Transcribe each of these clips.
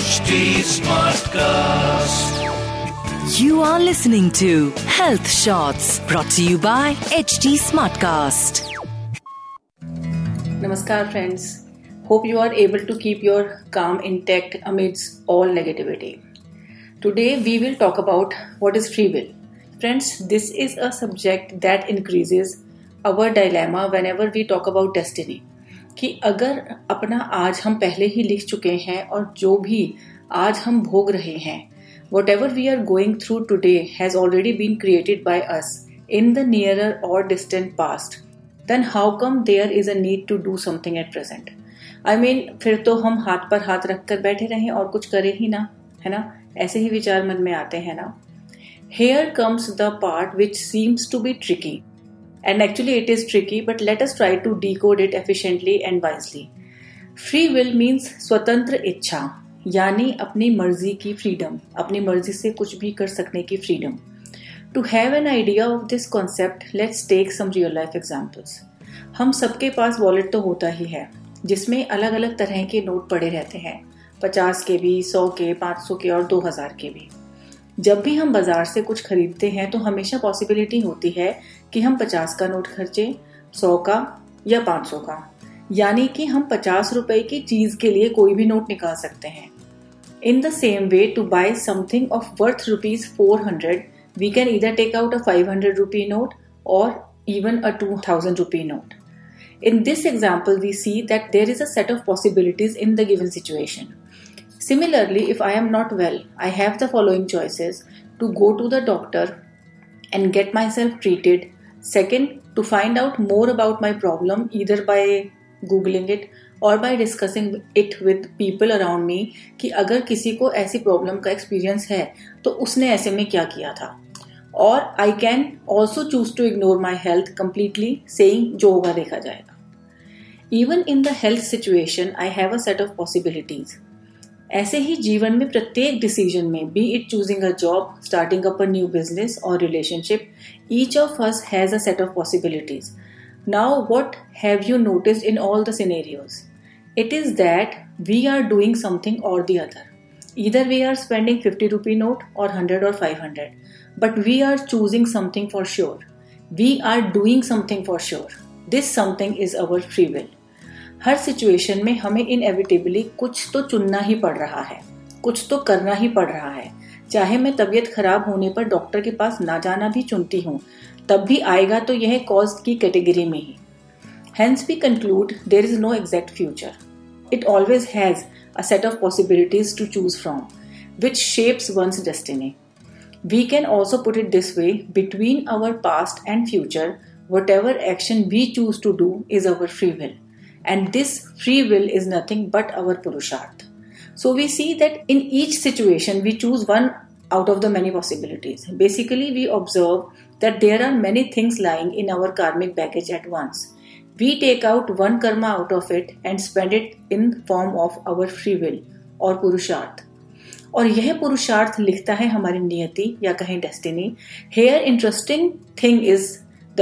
HD Smartcast. You are listening to Health Shots brought to you by HD Smartcast. Namaskar, friends. Hope you are able to keep your calm intact amidst all negativity. Today, we will talk about what is free will. Friends, this is a subject that increases our dilemma whenever we talk about destiny. कि अगर अपना आज हम पहले ही लिख चुके हैं और जो भी आज हम भोग रहे हैं whatever we are going through today has already been created by us in the nearer और distant past then how come there is a need to do something at present I mean फिर तो हम हाथ पर हाथ रख कर बैठे रहें और कुछ करें ही ना, है ना? ऐसे ही विचार मन में आते हैं ना। Here comes the part which seems to be tricky And actually, it is tricky, but let us try to decode it efficiently and wisely. Free will means स्वतंत्र इच्छा यानी अपनी मर्ज़ी की फ्रीडम अपनी मर्ज़ी से कुछ भी कर सकने की freedom to have an idea of this concept let's take some real life examples हम सबके पास वॉलेट तो होता ही है जिसमें अलग अलग तरह के नोट पड़े रहते हैं पचास के भी सौ के पाँच सौ के और दो हज़ार के भी। जब भी हम बाज़ार से कुछ खरीदते हैं तो हमेशा पॉसिबिलिटी होती है कि हम पचास का नोट खर्चे सौ का या पाँच सौ का। यानी कि हम पचास रुपए की चीज़ के लिए कोई भी नोट निकाल सकते हैं। In the same way to buy something of worth rupees four hundred we can इधर take out a five hundred rupee note और even a two thousand rupee note In this example, we see that there is a set of possibilities in the given situation. Similarly, if I am not well, I have the following choices to go to the doctor and get myself treated. Second, to find out more about my problem either by googling it और by discussing it with people around me कि अगर किसी को ऐसी problem का experience है तो उसने ऐसे में क्या किया था और I can also choose to ignore my health completely saying जो होगा देखा जाएगा even in the health situation I have a set of possibilities ऐसे ही जीवन में प्रत्येक डिसीज़न में be it choosing a job starting up a new business और relationship each of us has a set of possibilities now what have you notice in all the scenarios it is that we are doing something और the other इधर we are spending fifty rupee note और hundred और five hundred but we are choosing something for sure we are doing something for sure this something is our free will her situation में हमें inevitably कुछ तो चुनना ही पड़ रहा है कुछ तो करना ही पड़ रहा है। चाहे मैं तबीयत खराब होने पर डॉक्टर के पास ना जाना भी चुनती हूँ तब भी आएगा तो यह कॉज की कैटेगरी में ही। Hence we conclude there is no exact future it always has a set of possibilities to choose from which shapes one's destiny We can also put it this way between our past and future, whatever action we choose to do is our free will. And this free will is nothing but our Purusharth. So we see that in each situation we choose one out of the many possibilities. Basically, we observe that there are many things lying in our karmic baggage at once. We take out one karma out of it and spend it in form of our free will or पुरुषार्थ और यह पुरुषार्थ लिखता है हमारी नियति या कहें destiny here interesting thing is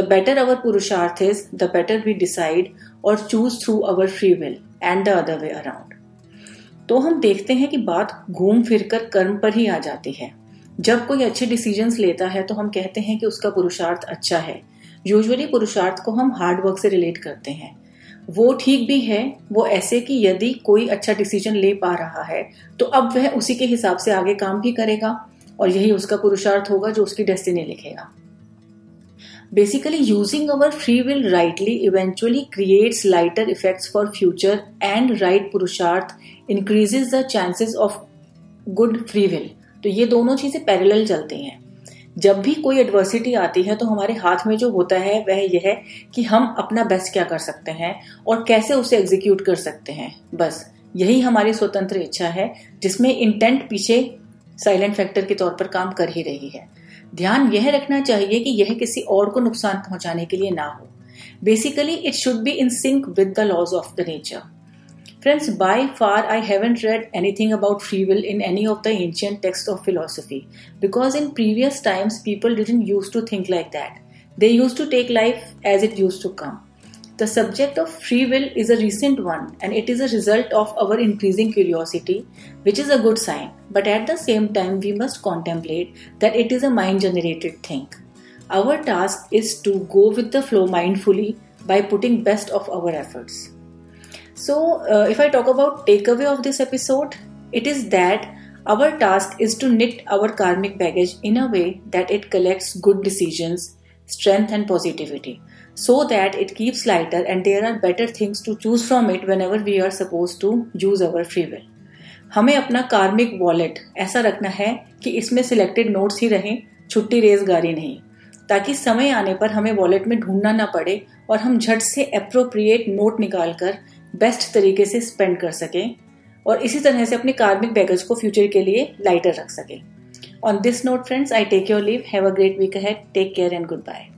better our पुरुषार्थ is the better we decide और choose through our free will and the other way around तो हम देखते हैं कि बात घूम फिर कर कर्म पर ही आ जाती है। जब कोई अच्छे डिसीजंस लेता है तो हम कहते हैं कि उसका पुरुषार्थ अच्छा है। यूजुअली पुरुषार्थ को हम हार्ड वर्क से रिलेट करते हैं। वो ठीक भी है, वो ऐसे कि यदि कोई अच्छा डिसीज़न ले पा रहा है तो अब वह उसी के हिसाब से आगे काम भी करेगा और यही उसका पुरुषार्थ होगा जो उसकी डेस्टिनी लिखेगा। Basically, using our free will rightly eventually creates lighter effects for future and right purusharth increases the chances of good free will. तो ये दोनों चीज़ें पैरेलल चलती हैं। जब भी कोई एडवर्सिटी आती है तो हमारे हाथ में जो होता है वह यह है कि हम अपना बेस्ट क्या कर सकते हैं और कैसे उसे एग्जीक्यूट कर सकते हैं। बस यही हमारी स्वतंत्र इच्छा है जिसमें इंटेंट पीछे साइलेंट फैक्टर के तौर पर काम कर ही रही है। ध्यान यह रखना चाहिए कि यह किसी और को नुकसान पहुँचाने के लिए ना हो। Basically it should be in sync with the laws of the nature friends by far I haven't read anything about free will in any of the ancient text of philosophy because in previous times people didn't use to think like that they use to take life as it use to come The subject of free will is a recent one and it is a result of our increasing curiosity, which is a good sign. But at the same time, we must contemplate that it is a mind generated thing. Our task is to go with the flow mindfully by putting best of our efforts. So, uh, if I talk about takeaway of this episode, it is that our task is to knit our karmic baggage in a way that it collects good decisions, strength, and positivity so that it keeps lighter and there are better things to choose from it whenever we are supposed to use our free will. हमें अपना कार्मिक wallet ऐसा रखना है कि इसमें selected notes ही रहें, छुट्टी रेज गारी नहीं, ताकि समय आने पर हमें वॉलेट में ढूंढना ना पड़े और हम झट से अप्रोप्रिएट नोट निकालकर बेस्ट तरीके से स्पेंड कर सकें और इसी तरह से अपने कार्मिक बैगेज को फ्यूचर के लिए लाइटर रख सकें। On this note friends I take your leave have a great week ahead take care and goodbye